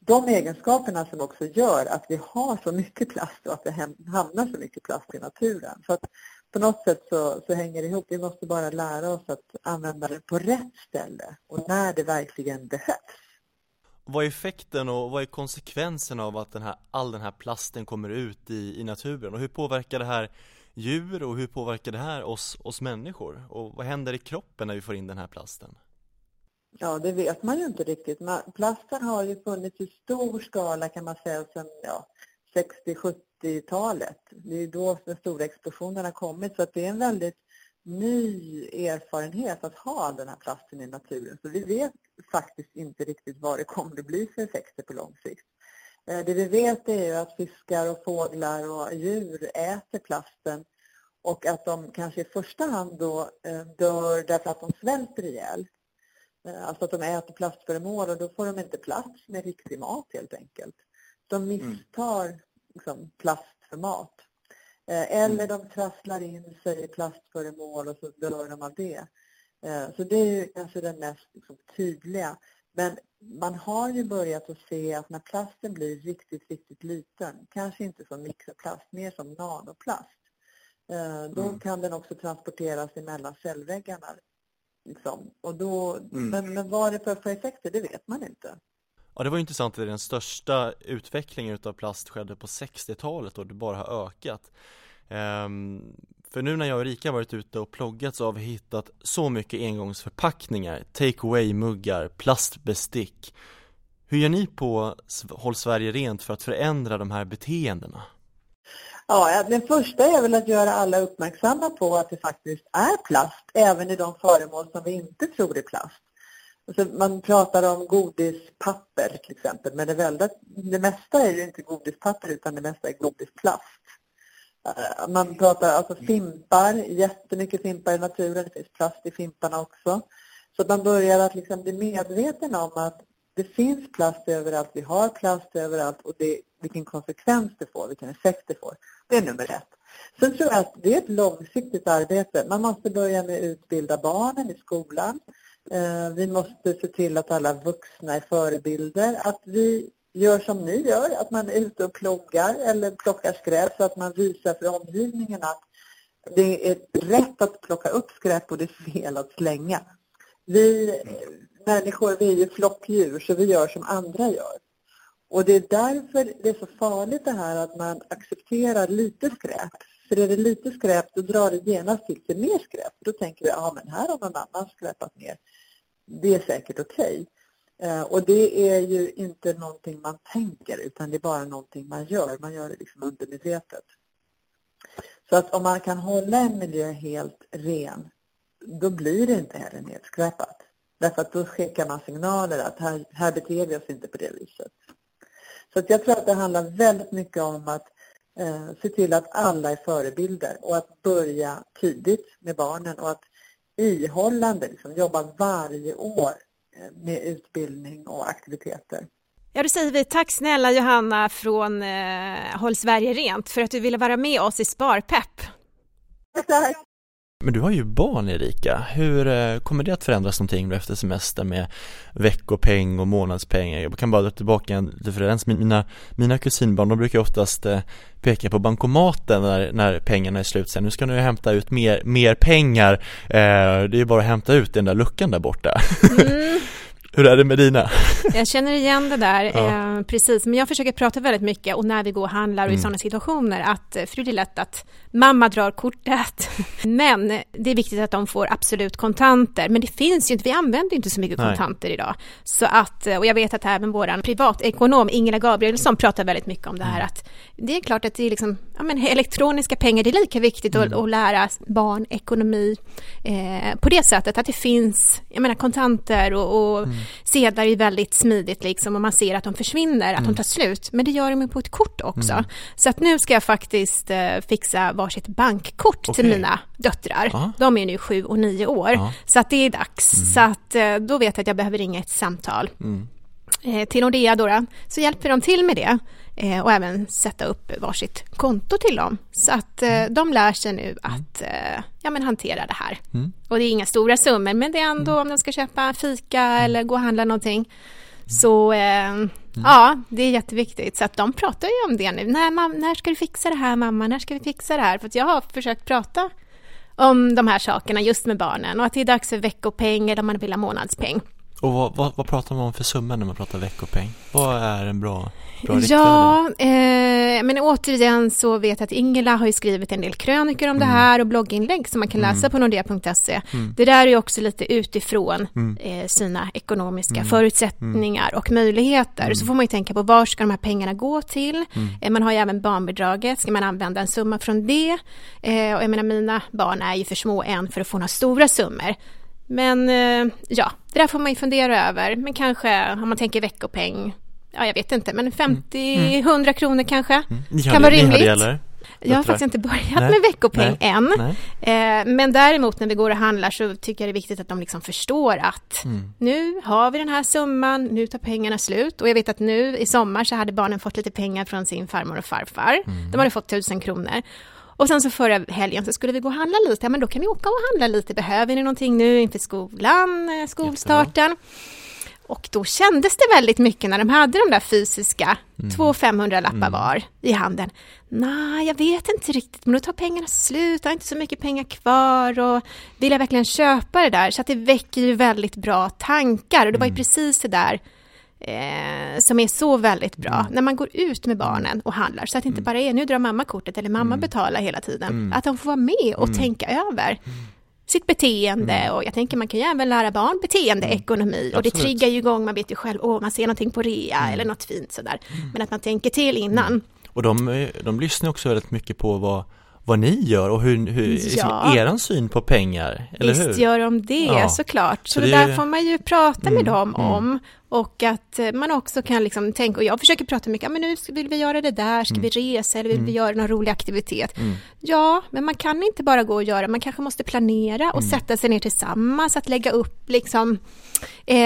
[SPEAKER 4] de egenskaperna som också gör att vi har så mycket plast och att det hamnar så mycket plast i naturen. Så att på något sätt så, så hänger det ihop. Vi måste bara lära oss att använda det på rätt ställe och när det verkligen behövs.
[SPEAKER 1] Vad är effekten och vad är konsekvensen av att den här, all den här plasten kommer ut i, i naturen? Och hur påverkar det här djur och hur påverkar det här oss, oss människor? Och vad händer i kroppen när vi får in den här plasten?
[SPEAKER 4] Ja, det vet man ju inte riktigt. Plasten har ju funnits i stor skala kan man säga sedan ja, 60-70-talet. Det är då den stora explosionen har kommit så att det är en väldigt ny erfarenhet att ha den här plasten i naturen. Så vi vet faktiskt inte riktigt vad det kommer att bli för effekter på lång sikt. Eh, det vi vet är att fiskar och fåglar och djur äter plasten och att de kanske i första hand då eh, dör därför att de svälter ihjäl. Eh, alltså att de äter plastföremål och då får de inte plats med riktig mat helt enkelt. De mm. misstar liksom, plast för mat. Eller de trasslar in sig i plastföremål och så dör de av det. Eh, så det är ju kanske det mest liksom, tydliga. Men man har ju börjat att se att när plasten blir riktigt, riktigt liten, kanske inte som mikroplast, mer som nanoplast, eh, då mm. kan den också transporteras emellan cellväggarna. Liksom. Och då, mm. men, men vad det för, för effekter, det vet man inte.
[SPEAKER 1] Ja det var intressant att den största utvecklingen utav plast skedde på 60-talet och det bara har ökat um, för nu när jag och Rika varit ute och ploggat så har vi hittat så mycket engångsförpackningar, take away-muggar, plastbestick Hur gör ni på Håll Sverige Rent för att förändra de här beteendena?
[SPEAKER 4] Ja, den första är väl att göra alla uppmärksamma på att det faktiskt är plast, även i de föremål som vi inte tror är plast. Alltså man pratar om godispapper till exempel, men det, väldigt, det mesta är ju inte godispapper utan det mesta är godisplast. Eh, man pratar alltså fimpar, jättemycket fimpar i naturen, det finns plast i fimparna också. Så man börjar att liksom bli medveten om att det finns plast överallt, vi har plast överallt och det, vilken konsekvens det får, vilken effekt det får. Det är nummer ett. Sen tror jag att det är ett långsiktigt arbete. Man måste börja med att utbilda barnen i skolan. Eh, vi måste se till att alla vuxna är förebilder. Att vi gör som ni gör, att man är ute och ploggar eller plockar skräp så att man visar för omgivningen att det är rätt att plocka upp skräp och det är fel att slänga. Vi människor, vi är ju flockdjur så vi gör som andra gör. Och det är därför det är så farligt det här att man accepterar lite skräp. För är det lite skräp då drar det genast till sig mer skräp. Då tänker vi, ja men här har någon annan skräpat ner. Det är säkert okej. Okay. Eh, och det är ju inte någonting man tänker utan det är bara någonting man gör. Man gör det liksom undermedvetet. Så att om man kan hålla en miljö helt ren då blir det inte heller nedskräpat. Därför att då skickar man signaler att här, här beter vi oss inte på det viset. Så att jag tror att det handlar väldigt mycket om att eh, se till att alla är förebilder och att börja tidigt med barnen och att ihållande, liksom, jobba varje år med utbildning och aktiviteter.
[SPEAKER 2] Ja, då säger vi tack snälla Johanna från eh, Håll Sverige Rent för att du ville vara med oss i Sparpepp.
[SPEAKER 4] Tack!
[SPEAKER 1] Men du har ju barn Erika, hur eh, kommer det att förändras någonting efter semester med veckopeng och månadspeng? Jag kan bara dra tillbaka en referens, mina, mina kusinbarn de brukar oftast eh, peka på bankomaten när, när pengarna är slut. Sen, nu ska ni hämta ut mer, mer pengar, eh, det är bara att hämta ut den där luckan där borta. Mm. Hur är det med dina?
[SPEAKER 2] Jag känner igen det där, ja. eh, precis. Men jag försöker prata väldigt mycket och när vi går och handlar och mm. i sådana situationer att, eh, för det är lätt att mamma drar kortet. Men det är viktigt att de får absolut kontanter. Men det finns ju inte, vi använder inte så mycket Nej. kontanter idag. Så att, eh, och jag vet att även vår privatekonom Ingela Gabrielsson pratar väldigt mycket om det här mm. att det är klart att det är liksom, ja men elektroniska pengar, det är lika viktigt mm. att, att, lära barn ekonomi eh, på det sättet att det finns, jag menar kontanter och, och mm sedlar är väldigt smidigt liksom och man ser att de försvinner, att mm. de tar slut. Men det gör de på ett kort också. Mm. Så att nu ska jag faktiskt eh, fixa varsitt bankkort okay. till mina döttrar. Aha. De är nu sju och nio år. Aha. Så att det är dags. Mm. Så att eh, då vet jag att jag behöver ringa ett samtal. Mm. Eh, till Nordea då, så hjälper de till med det och även sätta upp varsitt konto till dem. Så att eh, mm. de lär sig nu mm. att eh, ja, men hantera det här. Mm. Och det är inga stora summor, men det är ändå mm. om de ska köpa fika mm. eller gå och handla någonting. Så eh, mm. ja, det är jätteviktigt. Så att de pratar ju om det nu. När, mam, när ska du fixa det här mamma? När ska vi fixa det här? För jag har försökt prata om de här sakerna just med barnen och att det är dags för veckopeng eller om man vill ha månadspeng.
[SPEAKER 1] Och vad, vad, vad pratar man om för summor när man pratar veckopeng? Vad är en bra
[SPEAKER 2] Ja, eh, men återigen så vet jag att Ingela har ju skrivit en del krönikor om mm. det här och blogginlägg som man kan läsa mm. på nordea.se. Mm. Det där är ju också lite utifrån mm. eh, sina ekonomiska mm. förutsättningar och möjligheter. Så får man ju tänka på var ska de här pengarna gå till? Eh, man har ju även barnbidraget, ska man använda en summa från det? Eh, och jag menar mina barn är ju för små än för att få några stora summor. Men eh, ja, det där får man ju fundera över. Men kanske om man tänker veckopeng, ja jag vet inte, men 50-100 mm. mm. kronor kanske mm. kan vara rimligt. Jag har faktiskt inte börjat Nej. med veckopeng Nej. än. Nej. Eh, men däremot när vi går och handlar så tycker jag det är viktigt att de liksom förstår att mm. nu har vi den här summan, nu tar pengarna slut. Och jag vet att nu i sommar så hade barnen fått lite pengar från sin farmor och farfar. Mm. De hade fått tusen kronor. Och sen så förra helgen så skulle vi gå och handla lite, ja men då kan ni åka och handla lite, behöver ni någonting nu inför skolan, eh, skolstarten? Jättebra. Och då kändes det väldigt mycket när de hade de där fysiska, mm. två 500-lappar mm. var i handen. Nej, jag vet inte riktigt, men då tar pengarna slut, jag har inte så mycket pengar kvar och vill jag verkligen köpa det där? Så att det väcker ju väldigt bra tankar och det var ju mm. precis det där eh, som är så väldigt bra mm. när man går ut med barnen och handlar så att det inte mm. bara är nu drar mamma kortet eller mamma mm. betalar hela tiden. Mm. Att de får vara med och mm. tänka över mm. sitt beteende och jag tänker man kan ju även lära barn beteendeekonomi och det triggar ju igång, man vet ju själv, åh man ser någonting på rea eller något fint sådär. Men att man tänker till innan.
[SPEAKER 1] Och de, de lyssnar också väldigt mycket på vad vad ni gör och hur, hur liksom ja. eran syn på pengar, eller
[SPEAKER 2] Visst
[SPEAKER 1] hur?
[SPEAKER 2] Gör de det, ja. såklart. Så, så det, det där får man ju prata mm, med dem mm. om. Och att eh, man också kan liksom tänka, och jag försöker prata mycket, men nu vill vi göra det där, ska mm. vi resa eller vill mm. vi göra någon rolig aktivitet? Mm. Ja, men man kan inte bara gå och göra, man kanske måste planera och mm. sätta sig ner tillsammans, att lägga upp liksom, eh,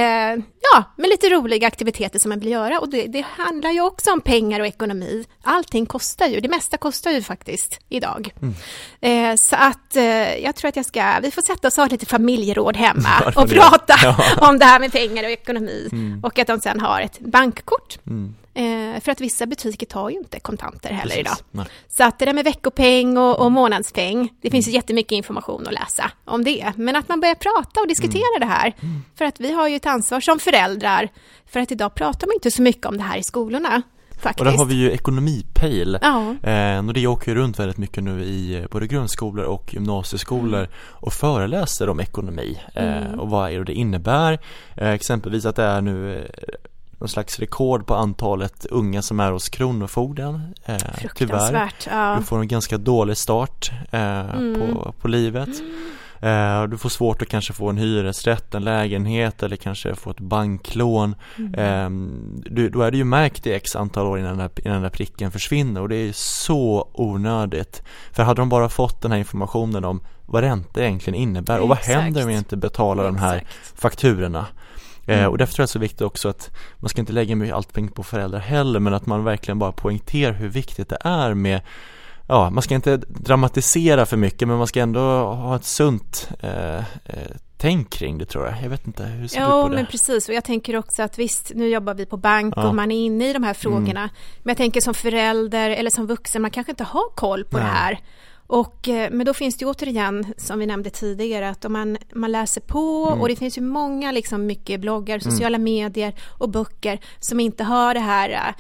[SPEAKER 2] ja, med lite roliga aktiviteter som man vill göra. Och det, det, handlar ju också om pengar och ekonomi. Allting kostar ju, det mesta kostar ju faktiskt idag. Mm. Eh, så att eh, jag tror att jag ska, vi får sätta oss och ha lite familjeråd hemma och prata ja. om det här med pengar och ekonomi. Mm. och att de sen har ett bankkort. Mm. Eh, för att vissa butiker tar ju inte kontanter heller Precis. idag. Nej. Så att det där med veckopeng och, och mm. månadspeng, det finns mm. jättemycket information att läsa om det. Men att man börjar prata och diskutera mm. det här. Mm. För att vi har ju ett ansvar som föräldrar, för att idag pratar man inte så mycket om det här i skolorna. Faktiskt.
[SPEAKER 1] Och där har vi ju ekonomipejl ja. eh, och det åker runt väldigt mycket nu i eh, både grundskolor och gymnasieskolor mm. och föreläser om ekonomi eh, mm. och vad är det innebär eh, exempelvis att det är nu eh, någon slags rekord på antalet unga som är hos Kronofogden eh, Tyvärr, ja. du får en ganska dålig start eh, mm. på, på livet mm. Eh, du får svårt att kanske få en hyresrätt, en lägenhet eller kanske få ett banklån. Mm. Eh, du, då är det ju märkt i x antal år innan den, här, innan den där pricken försvinner och det är så onödigt. För hade de bara fått den här informationen om vad ränta egentligen innebär och vad händer om jag inte betalar Exakt. de här fakturorna. Eh, mm. och därför tror jag det är så viktigt också att man ska inte lägga allt pengar på föräldrar heller men att man verkligen bara poängterar hur viktigt det är med ja, man ska inte dramatisera för mycket men man ska ändå ha ett sunt eh, eh, tänk kring det tror jag. Jag vet inte, hur ser
[SPEAKER 2] jo,
[SPEAKER 1] du på det?
[SPEAKER 2] Jo, men precis. Och jag tänker också att visst, nu jobbar vi på bank ja. och man är inne i de här frågorna. Mm. Men jag tänker som förälder eller som vuxen, man kanske inte har koll på Nej. det här. Och, eh, men då finns det ju återigen, som vi nämnde tidigare, att om man, man läser på mm. och det finns ju många, liksom mycket bloggar, sociala mm. medier och böcker som inte har det här eh,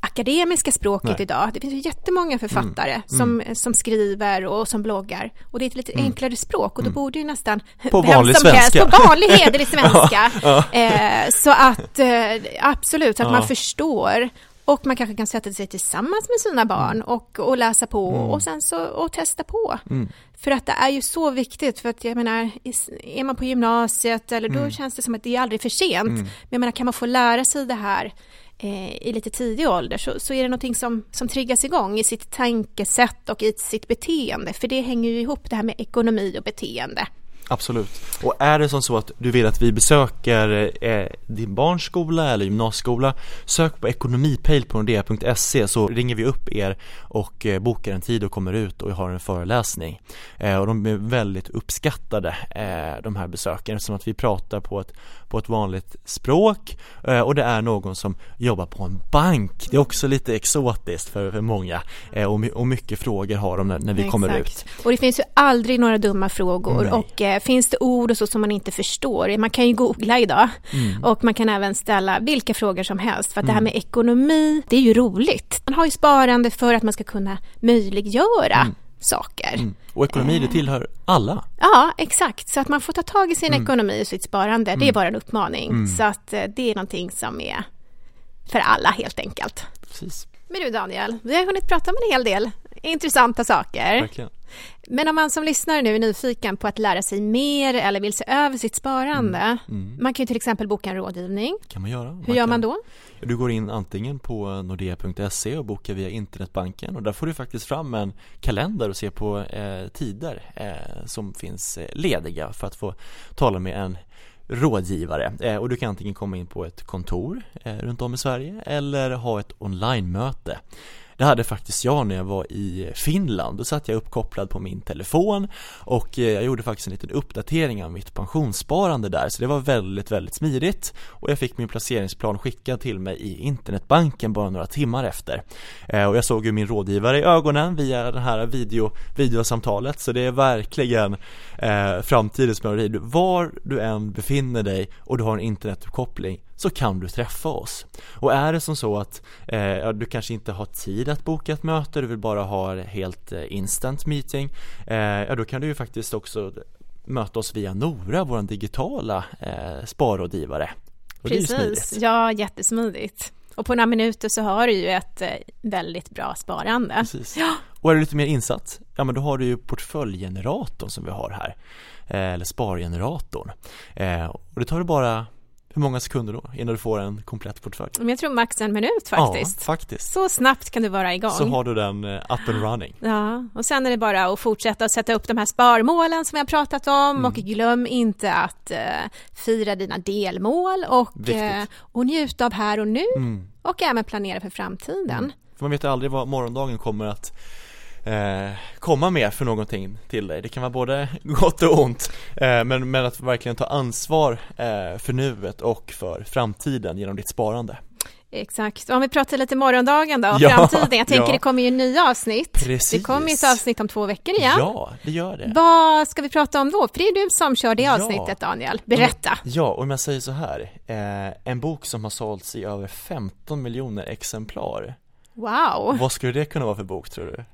[SPEAKER 2] akademiska språket Nej. idag. Det finns ju jättemånga författare mm. Som, mm. som skriver och som bloggar. Och det är ett lite mm. enklare språk och då mm. borde ju nästan
[SPEAKER 1] på vanlig svenska. Helst,
[SPEAKER 2] på vanlig hederlig svenska. ja, ja. Eh, så att eh, absolut, så att ja. man förstår. Och man kanske kan sätta sig tillsammans med sina barn mm. och, och läsa på mm. och sen så och testa på. För att det är ju så viktigt, för att jag menar, är man på gymnasiet eller då känns det som att det är aldrig för sent. Men jag menar, kan man få lära sig det här Eh, i lite tidig ålder så, så är det någonting som, som triggas igång i sitt tankesätt och i sitt beteende. För det hänger ju ihop det här med ekonomi och beteende.
[SPEAKER 1] Absolut. Och är det som så att du vill att vi besöker eh, din barns skola eller gymnasieskola Sök på ekonomipejl på nordea.se så ringer vi upp er och eh, bokar en tid och kommer ut och har en föreläsning eh, Och de är väldigt uppskattade eh, de här besöken eftersom att vi pratar på ett, på ett vanligt språk eh, och det är någon som jobbar på en bank Det är också lite exotiskt för, många eh, och, mycket frågor har de när, vi Exakt. kommer ut
[SPEAKER 2] Och det finns ju aldrig några dumma frågor Nej. och finns det ord och så som man inte förstår, man kan ju googla idag mm. och man kan även ställa vilka frågor som helst för att mm. det här mm. med ekonomi, det är ju roligt. Man har ju sparande för att man ska kunna möjliggöra mm. Saker. Mm.
[SPEAKER 1] Och ekonomi det tillhör alla.
[SPEAKER 2] Ja, exakt. Så att man får ta tag i sin mm. ekonomi och sitt sparande, det är bara en uppmaning. Så att eh, det är någonting som är för alla helt enkelt.
[SPEAKER 1] Precis.
[SPEAKER 2] Men du Daniel, vi har hunnit prata om en hel del intressanta saker.
[SPEAKER 1] Verkligen.
[SPEAKER 2] Men om man som lyssnar nu är nyfiken på att lära sig mer eller vill se över sitt sparande. Mm. Mm. Man kan ju till exempel boka en rådgivning.
[SPEAKER 1] kan man göra.
[SPEAKER 2] Hur
[SPEAKER 1] man
[SPEAKER 2] gör
[SPEAKER 1] kan.
[SPEAKER 2] man då?
[SPEAKER 1] Du går in antingen på nordea.se och bokar via internetbanken och där får du faktiskt fram en kalender och se på eh, tider eh, som finns eh, lediga för att få tala med en rådgivare eh, och du kan antingen komma in på ett kontor eh, runt om i Sverige eller ha ett online-möte det hade faktiskt jag när jag var i Finland. Då satt jag uppkopplad på min telefon och eh, jag gjorde faktiskt en liten uppdatering av mitt pensionssparande där så det var väldigt, väldigt smidigt och jag fick min placeringsplan skickad till mig i internetbanken bara några timmar efter. Eh, och jag såg ju min rådgivare i ögonen via det här video, videosamtalet så det är verkligen eh, framtidens melodi. Var du än befinner dig och du har en internetuppkoppling så kan du träffa oss. Och är det som så att eh, du kanske inte har tid att boka ett möte, du vill bara ha helt eh, instant meeting, eh, ja då kan du ju faktiskt också möta oss via Nora, vår digitala eh, sparrådgivare.
[SPEAKER 2] Och Precis, ja jättesmidigt. Och på några minuter så har du ju ett eh, väldigt bra sparande.
[SPEAKER 1] Precis. Ja. Och är du lite mer insatt, ja men då har du ju portföljgeneratorn som vi har här, eh, eller spargeneratorn. Eh, och det tar du bara hur många sekunder då innan du får en komplett portfölj?
[SPEAKER 2] Jag tror max en minut faktiskt.
[SPEAKER 1] Ja, faktiskt.
[SPEAKER 2] Så snabbt kan du vara igång.
[SPEAKER 1] Så har du den uh, up and running.
[SPEAKER 2] Ja, och sen är det bara att fortsätta att sätta upp de här sparmålen som vi har pratat om mm. och glöm inte att uh, fira dina delmål och, uh, och njuta av här och nu mm. och även planera för framtiden. Mm.
[SPEAKER 1] För man vet aldrig vad morgondagen kommer att eh, komma med för någonting till dig. Det kan vara både gott och ont, eh, men, men att verkligen ta ansvar eh, för nuet och för framtiden genom ditt sparande.
[SPEAKER 2] Exakt, om vi pratar lite morgondagen då,
[SPEAKER 1] Ja,
[SPEAKER 2] framtiden. Jag tänker
[SPEAKER 1] ja.
[SPEAKER 2] det kommer ju nya avsnitt.
[SPEAKER 1] Precis.
[SPEAKER 2] Det kommer ju ett avsnitt om två veckor igen.
[SPEAKER 1] Ja, det gör det.
[SPEAKER 2] Vad ska vi prata om då? För det är du som kör det
[SPEAKER 1] Ja.
[SPEAKER 2] avsnittet Daniel. Berätta.
[SPEAKER 1] Ja, och om jag säger så här, eh, en bok som har sålts i över 15 miljoner exemplar.
[SPEAKER 2] Wow.
[SPEAKER 1] Vad skulle det kunna vara för bok tror du?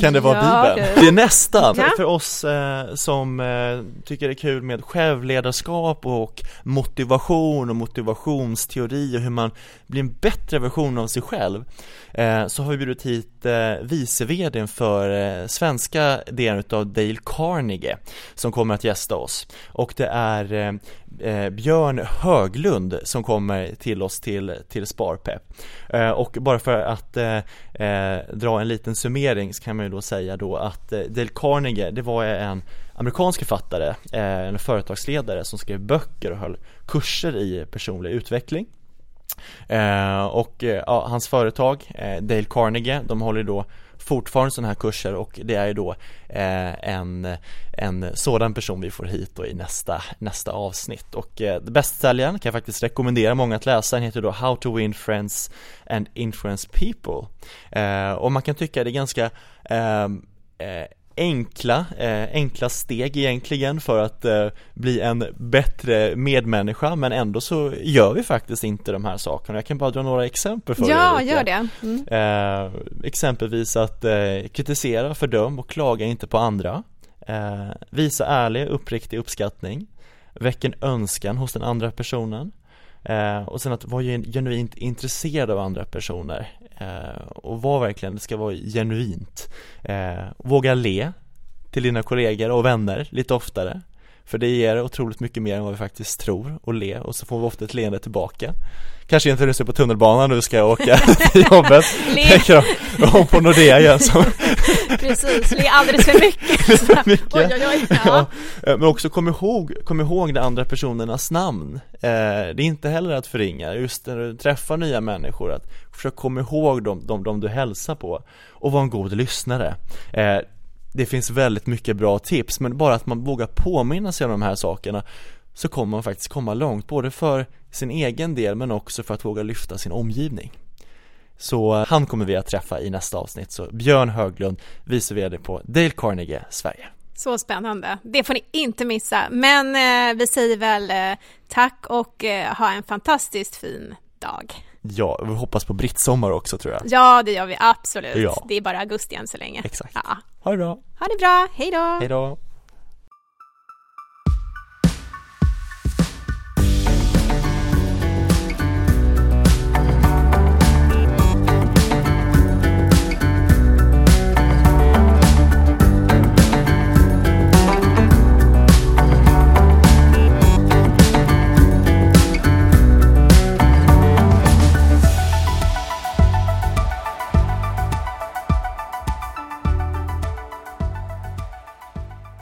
[SPEAKER 1] Kan det vara
[SPEAKER 2] Ja,
[SPEAKER 1] Bibeln?
[SPEAKER 2] du.
[SPEAKER 1] Det är nästan!
[SPEAKER 2] Ja.
[SPEAKER 1] För oss eh, som eh, tycker det är kul med självledarskap och motivation och motivationsteori och hur man blir en bättre version av sig själv eh, så har vi bjudit hit eh, vice vdn för eh, svenska delen utav Dale Carnegie som kommer att gästa oss och det är eh, Eh, Björn Höglund som kommer till oss till, till Sparpepp. Eh, och bara för att eh, eh, dra en liten summering så kan man ju då säga då att Dale Carnegie det var en amerikansk författare, en företagsledare som skrev böcker och höll kurser i personlig utveckling. Och ja, hans företag, Dale Carnegie, de håller då fortfarande sådana här kurser och det är ju då eh, en, en sådan person vi får hit då i nästa, nästa avsnitt. Och eh, bästsäljaren kan jag faktiskt rekommendera många att läsa, den heter då How to win friends and influence people. Eh, och man kan tycka det är ganska ehm, eh, eh, enkla, eh, enkla steg egentligen för att eh, bli en bättre medmänniska men ändå så gör vi faktiskt inte de här sakerna. Jag kan bara dra några exempel för
[SPEAKER 2] Ja,
[SPEAKER 1] er. Ulrika.
[SPEAKER 2] gör det. Mm.
[SPEAKER 1] Eh, exempelvis att eh, kritisera, fördöm och klaga inte på andra. Eh, visa ärlig, uppriktig uppskattning. Väck en önskan hos den andra personen. Eh, och sen att vara gen- genuint intresserad av andra personer. Eh, och var verkligen, det ska vara genuint. Eh, våga le till dina kollegor och vänner lite oftare. För det ger otroligt mycket mer än vad vi faktiskt tror och le och så får vi ofta ett leende tillbaka Kanske inte när du ser på tunnelbanan nu ska jag åka till jobbet. Tänker om på Nordea igen som
[SPEAKER 2] Precis, le alldeles för mycket. Så,
[SPEAKER 1] mycket.
[SPEAKER 2] Oj, oj, oj. Ja.
[SPEAKER 1] Ja, eh, men också kom ihåg, kom ihåg de andra personernas namn eh, Det är inte heller att förringa, just när du träffar nya människor att försök komma ihåg dem, dem, dem du hälsar på och var en god lyssnare eh, det finns väldigt mycket bra tips men bara att man vågar påminna sig om de här sakerna så kommer man faktiskt komma långt, både för sin egen del men också för att våga lyfta sin omgivning så eh, han kommer vi att träffa i nästa avsnitt, så Björn Höglund, vice vd på Dale Carnegie Sverige
[SPEAKER 2] Så spännande. Det får ni inte missa. Men eh, vi säger väl eh, tack och eh, ha en fantastiskt fin dag.
[SPEAKER 1] Ja, vi hoppas på brittsommar också tror jag
[SPEAKER 2] Ja, det gör vi absolut.
[SPEAKER 1] Ja.
[SPEAKER 2] Det är bara augusti än så länge.
[SPEAKER 1] Exakt.
[SPEAKER 2] Ja.
[SPEAKER 1] Ha det bra,
[SPEAKER 2] Ha det bra. Hej då!
[SPEAKER 1] hejdå